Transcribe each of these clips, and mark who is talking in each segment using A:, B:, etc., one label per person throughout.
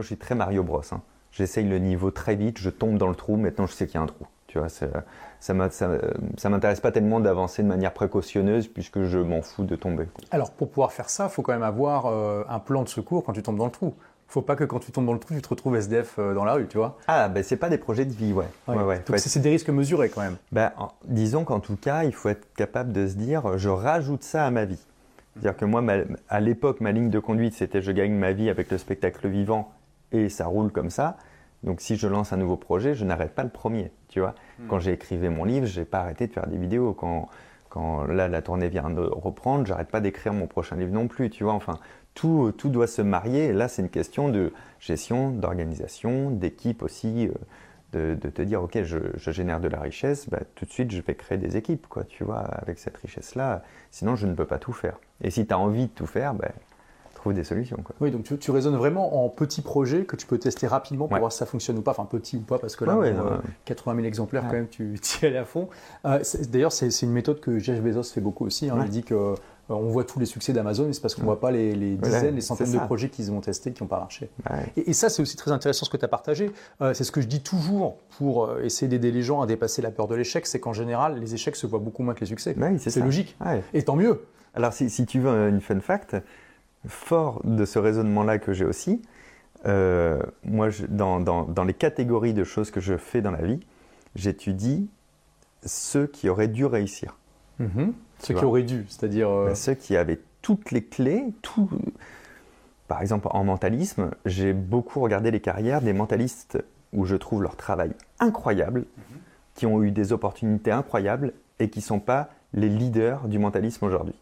A: Moi, je suis très Mario Bros. hein. J'essaye le niveau très vite, je tombe dans le trou, maintenant je sais qu'il y a un trou. Tu vois, ça m'intéresse pas tellement d'avancer de manière précautionneuse puisque je m'en fous de tomber.
B: Alors, pour pouvoir faire ça, il faut quand même avoir euh, un plan de secours quand tu tombes dans le trou. faut pas que quand tu tombes dans le trou, tu te retrouves SDF euh, dans la rue, tu vois.
A: Ah, ben c'est pas des projets de vie, ouais. ouais, ouais.
B: Donc, c'est des risques mesurés quand même.
A: Ben, en- disons qu'en tout cas, il faut être capable de se dire, je rajoute ça à ma vie. C'est-à-dire que moi, ma- à l'époque, ma ligne de conduite, c'était je gagne ma vie avec le spectacle vivant et ça roule comme ça. Donc si je lance un nouveau projet, je n'arrête pas le premier, tu vois. Quand j'ai écrivé mon livre, j'ai pas arrêté de faire des vidéos. Quand, quand là, la tournée vient de reprendre, j'arrête pas d'écrire mon prochain livre non plus, tu vois. Enfin, tout, tout doit se marier. Et là, c'est une question de gestion, d'organisation, d'équipe aussi. euh, de, de te dire, ok, je, je génère de la richesse, bah, tout de suite, je vais créer des équipes, quoi, tu vois, avec cette richesse-là. Sinon, je ne peux pas tout faire. Et si tu as envie de tout faire, bah, trouve des solutions, quoi.
B: Oui, donc tu, tu raisonnes vraiment en petits projets que tu peux tester rapidement pour
A: Ouais.
B: voir si ça fonctionne ou pas. Enfin, petit ou pas, parce que là,
A: Ouais, ouais,
B: bon,
A: non,
B: euh,
A: ouais.
B: 80 000 exemplaires,
A: Ouais.
B: quand même, tu y allais à fond. Euh, D'ailleurs, c'est une méthode que Jeff Bezos fait beaucoup aussi. hein.
A: Ouais.
B: Il dit que euh, on voit tous les succès d'Amazon, mais c'est parce qu'on voit pas les, les
A: Voilà,
B: dizaines, les centaines de projets qu'ils ont testés qui n'ont pas marché.
A: Ouais.
B: Et, et ça, c'est aussi très intéressant ce que tu as partagé. Euh, c'est ce que je dis toujours pour essayer d'aider les gens à dépasser la peur de l'échec, c'est qu'en général, les échecs se voient beaucoup moins que les succès.
A: Ouais, c'est
B: logique.
A: Ouais.
B: Et tant mieux.
A: Alors, si, si tu veux une fun fact, fort de ce raisonnement-là que j'ai aussi, euh, moi, je- dans, dans- dans les catégories de choses que je fais dans la vie, j'étudie ceux qui auraient dû réussir.
B: Mhm. Ce
A: vois.
B: qui aurait dû, c'est-à-dire. euh,
A: Ben, ceux qui avaient toutes les clés, tout. Par exemple, en mentalisme, j'ai beaucoup regardé les carrières des mentalistes où je trouve leur travail incroyable, qui ont eu des opportunités incroyables et qui ne sont pas les leaders du mentalisme aujourd'hui.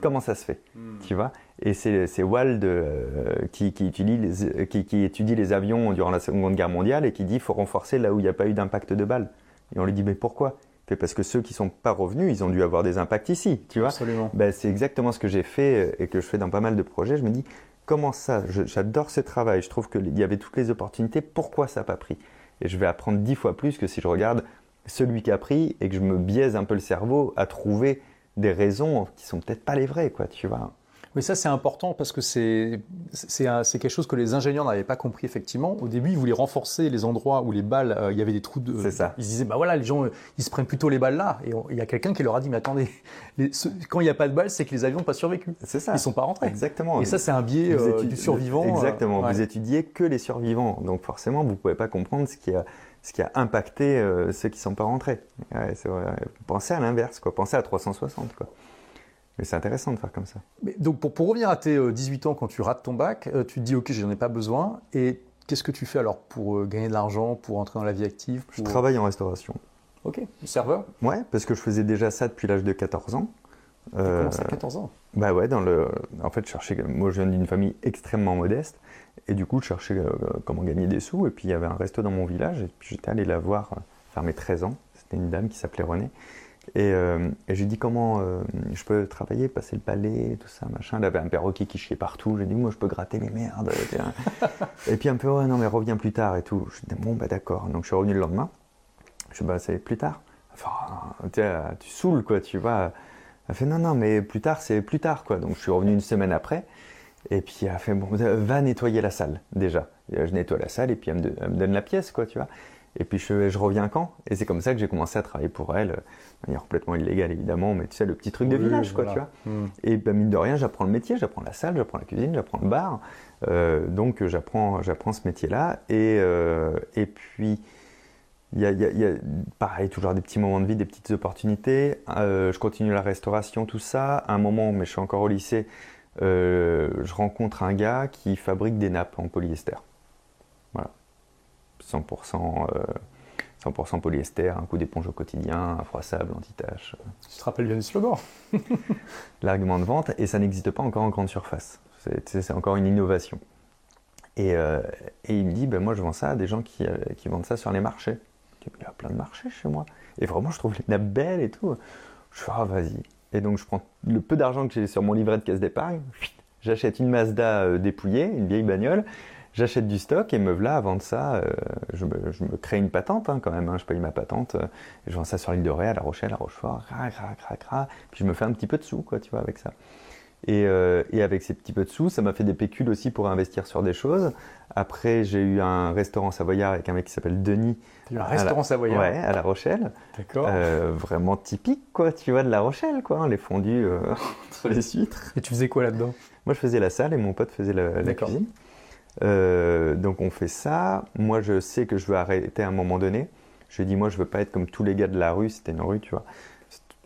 A: Comment ça se fait Tu vois? Et c'est Wald euh, qui, qui étudie les, qui, qui étudie les avions durant la Seconde Guerre mondiale et qui dit qu'il faut renforcer là où il n'y a pas eu d'impact de balles. Et on lui dit mais pourquoi? Fait, Parce que ceux qui sont pas revenus, ils ont dû avoir des impacts ici, tu vois?
B: Absolument.
A: ben, c'est exactement ce que j'ai fait euh, et que je fais dans pas mal de projets. Je me dis, comment ça? J'adore ce travail. Je trouve qu'il y avait toutes les opportunités. Pourquoi ça n'a pas pris? Et je vais apprendre dix fois plus que si je regarde celui qui a pris et que je me biaise un peu le cerveau à trouver des raisons qui sont peut-être pas les vraies, quoi, tu vois.
B: Oui, ça c'est important parce que c'est quelque chose que les ingénieurs n'avaient pas compris effectivement. Au début, ils voulaient renforcer les endroits où les balles, euh, il y avait des trous de.
A: C'est ça.
B: Ils se disaient, bah voilà, les gens, euh, ils se prennent plutôt les balles là. Et on- il y a quelqu'un qui leur a dit, mais attendez, les- ce- quand il n'y a pas de balles, c'est que les avions n'ont pas survécu.
A: C'est ça.
B: Ils sont pas rentrés.
A: Exactement.
B: Et ça, c'est un biais euh, du survivant. euh,
A: Exactement.
B: ouais.
A: Vous étudiez que les survivants. Donc forcément, vous ne pouvez pas comprendre ce qui a, ce qui a impacté ceux qui ne sont pas rentrés. Ouais, c'est vrai. Pensez à l'inverse, quoi. Pensez à 360, quoi. Mais c'est intéressant de faire comme ça.
B: Mais donc pour, pour revenir à tes euh, 18 ans, quand tu rates ton bac, euh, tu te dis, ok, j'en ai pas besoin. Et qu'est-ce que tu fais alors pour euh, gagner de l'argent, pour entrer dans la vie active
A: Je travaille en restauration.
B: Ok, serveur?
A: Ouais, parce que je faisais déjà ça depuis l'âge de 14 ans.
B: Tu
A: Euh,
B: commences à 14 ans?
A: Bah ouais, dans le, en fait, je cherchais, moi je viens d'une famille extrêmement modeste, et du coup, je cherchais euh, comment gagner des sous, et puis il y avait un resto dans mon village, et puis j'étais allé la voir euh, vers mes 13 ans, c'était une dame qui s'appelait Renée, et, euh, et je lui dit comment euh, je peux travailler, passer le balai, tout ça, machin, elle avait un perroquet qui chiait partout, j'ai dit moi je peux gratter les merdes, et puis un peu, ouais non mais reviens plus tard et tout, je dis bon bah d'accord, donc je suis revenu le lendemain, je dis bah c'est plus tard, enfin, tu saoules quoi, tu vois, elle fait non, non, mais plus tard, c'est plus tard, quoi. Donc je suis revenu une semaine après. Et puis elle fait bon, va nettoyer la salle déjà. Je nettoie la salle et puis elle me donne la pièce, quoi, tu vois. Et puis je, je reviens quand? Et c'est comme ça que j'ai commencé à travailler pour elle, euh, de manière complètement illégale évidemment, mais tu sais, le petit truc de
B: Oui,
A: village, quoi,
B: voilà.
A: tu vois. Et ben, mine de rien, j'apprends le métier, j'apprends la salle, j'apprends la cuisine, j'apprends le bar. Euh, donc euh, j'apprends, j'apprends ce métier-là. Et, euh, et puis, il y a, il y a- il y a, pareil, toujours des petits moments de vie, des petites opportunités. Euh, je continue la restauration, tout ça. À un moment, mais je suis encore au lycée, euh, je rencontre un gars qui fabrique des nappes en polyester. Voilà. 100%, euh, 100% polyester, un coup d'éponge au quotidien, infroissable, anti-tache.
B: Tu te rappelles bien du slogan
A: l'argument de vente et ça n'existe pas encore en grande surface. C'est encore une innovation. Et, euh, et il me dit, ben moi je vends ça à des gens qui, euh, qui vendent ça sur les marchés. Je dis, Il y a plein de marchés chez moi. Et vraiment, je trouve les nappes belles et tout. Je fais, ah vas-y. Et donc je prends le peu d'argent que j'ai sur mon livret de caisse d'épargne, j'achète une Mazda euh, dépouillée, une vieille bagnole, j'achète du stock et me voilà à vendre ça. euh, je, me, je me crée une patente hein, quand même, hein, je paye ma patente. euh, je vends ça sur l'île de Ré, à La Rochelle, à Rochefort, cra, cra, cra. Puis je me fais un petit peu de sous, quoi, tu vois, avec ça. Et, euh, et, avec ces petits peu de sous, ça m'a fait des pécules aussi pour investir sur des choses. Après, j'ai eu un restaurant savoyard avec un mec qui s'appelle Denis.
B: un restaurant savoyard
A: Ouais, à La Rochelle.
B: D'accord.
A: Euh, vraiment typique, quoi, tu vois, de La Rochelle, quoi, hein, les fondus entre les huîtres.
B: Et tu faisais quoi là-dedans?
A: Moi, je faisais la salle et mon pote faisait la, la cuisine. Euh, donc, on fait ça. Moi, je sais que je veux arrêter à un moment donné. Je dis, moi, je veux pas être comme tous les gars de la rue, c'était une rue, tu vois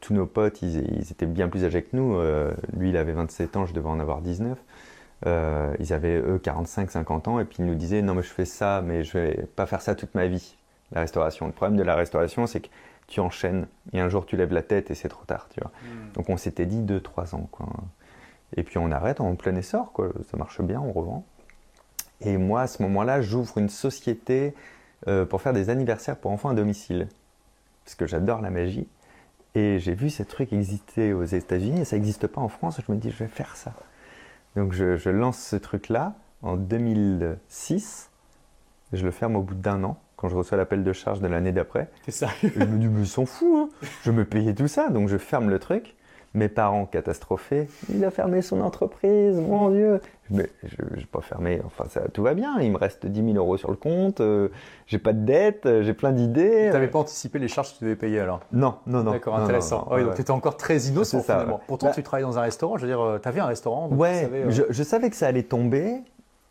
A: tous nos potes, ils, ils, étaient bien plus âgés que nous. Euh, lui, il avait 27 ans, je devais en avoir 19. Euh, ils avaient eux 45, 50 ans, et puis ils nous disaient non mais je fais ça, mais je vais pas faire ça toute ma vie. La restauration. Le problème de la restauration, c'est que tu enchaînes et un jour tu lèves la tête et c'est trop tard, tu vois. Mm. Donc on s'était dit 2-3 ans, quoi. Et puis on arrête en plein essor, quoi. Ça marche bien, on revend. Et moi, à ce moment-là, j'ouvre une société euh, pour faire des anniversaires pour enfants à domicile, parce que j'adore la magie. Et j'ai vu ce truc exister aux États-Unis et ça n'existe pas en France. Je me dis, je vais faire ça. Donc je, je lance ce truc-là en 2006. Je le ferme au bout d'un an quand je reçois l'appel de charge de l'année d'après.
B: C'est ça.
A: je me dis, mais ils s'en fout. Hein. Je me payais tout ça. Donc je ferme le truc. Mes parents catastrophés. Il a fermé son entreprise, mon Dieu. Mais je n'ai pas fermé. Enfin, ça, tout va bien. Il me reste 10 000 euros sur le compte. Euh, j'ai pas de dette. Euh, j'ai plein d'idées.
B: Tu n'avais pas anticipé les charges que tu devais payer alors?
A: Non, non, non.
B: D'accord, intéressant.
A: Non, non,
B: oui, donc tu étais encore très innocent
A: ça,
B: finalement. Pourtant,
A: bah,
B: tu travaillais dans un restaurant. Je veux dire, tu avais un restaurant. Donc
A: ouais,
B: tu savais, euh...
A: je, je, savais que ça allait tomber.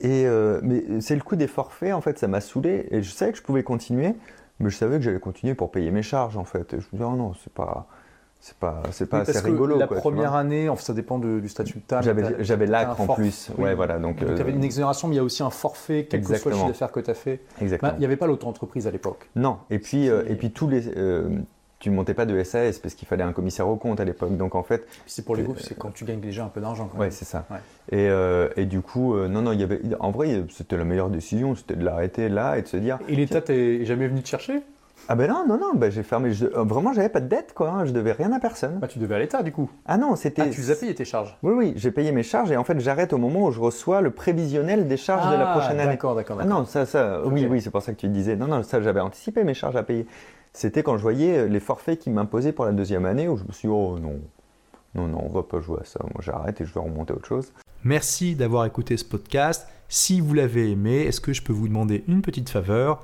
A: Et euh, mais c'est le coup des forfaits, en fait, ça m'a saoulé. Et je savais que je pouvais continuer. Mais je savais que j'allais continuer pour payer mes charges, en fait. Et je me disais, oh non, c'est pas c'est pas c'est pas
B: oui,
A: assez rigolo
B: la
A: quoi,
B: première année enfin, ça dépend de, du statut de table.
A: J'avais j'avais l'acre en plus.
B: Oui.
A: ouais voilà donc,
B: donc tu avais une exonération mais il y a aussi un forfait quel que soit le chiffre d'affaires que tu as fait.
A: Exactement.
B: Ben, il n'y avait pas l'auto-entreprise à l'époque.
A: Non. Et puis euh, et puis tous les euh, tu montais pas de SAS parce qu'il fallait un commissaire au compte à l'époque. Donc en fait
B: c'est pour les groupes c'est quand tu gagnes déjà un peu d'argent
A: ouais c'est ça. Ouais. et, euh, et du coup euh, non non il y avait en vrai c'était la meilleure décision c'était de l'arrêter là et de se dire
B: et l'État t'est jamais venu te chercher?
A: Ah ben non, non, non, ben j'ai fermé. Je, vraiment, j'avais pas de dette, quoi. Hein, je devais rien à personne.
B: Bah, tu devais à l'État, du coup.
A: Ah non, c'était.
B: Ah, tu les as payé tes charges
A: Oui, oui, j'ai payé mes charges et en fait, j'arrête au moment où je reçois le prévisionnel des charges
B: ah,
A: de la prochaine année.
B: D'accord, d'accord.
A: Ah non, ça, ça, okay. oui, oui, c'est pour ça que tu disais. Non, non, ça, j'avais anticipé mes charges à payer. C'était quand je voyais les forfaits qui m'imposaient pour la deuxième année où je me suis dit, oh non, non, non, on va pas jouer à ça. Moi, j'arrête et je vais remonter à autre chose.
C: Merci d'avoir écouté ce podcast. Si vous l'avez aimé, est-ce que je peux vous demander une petite faveur?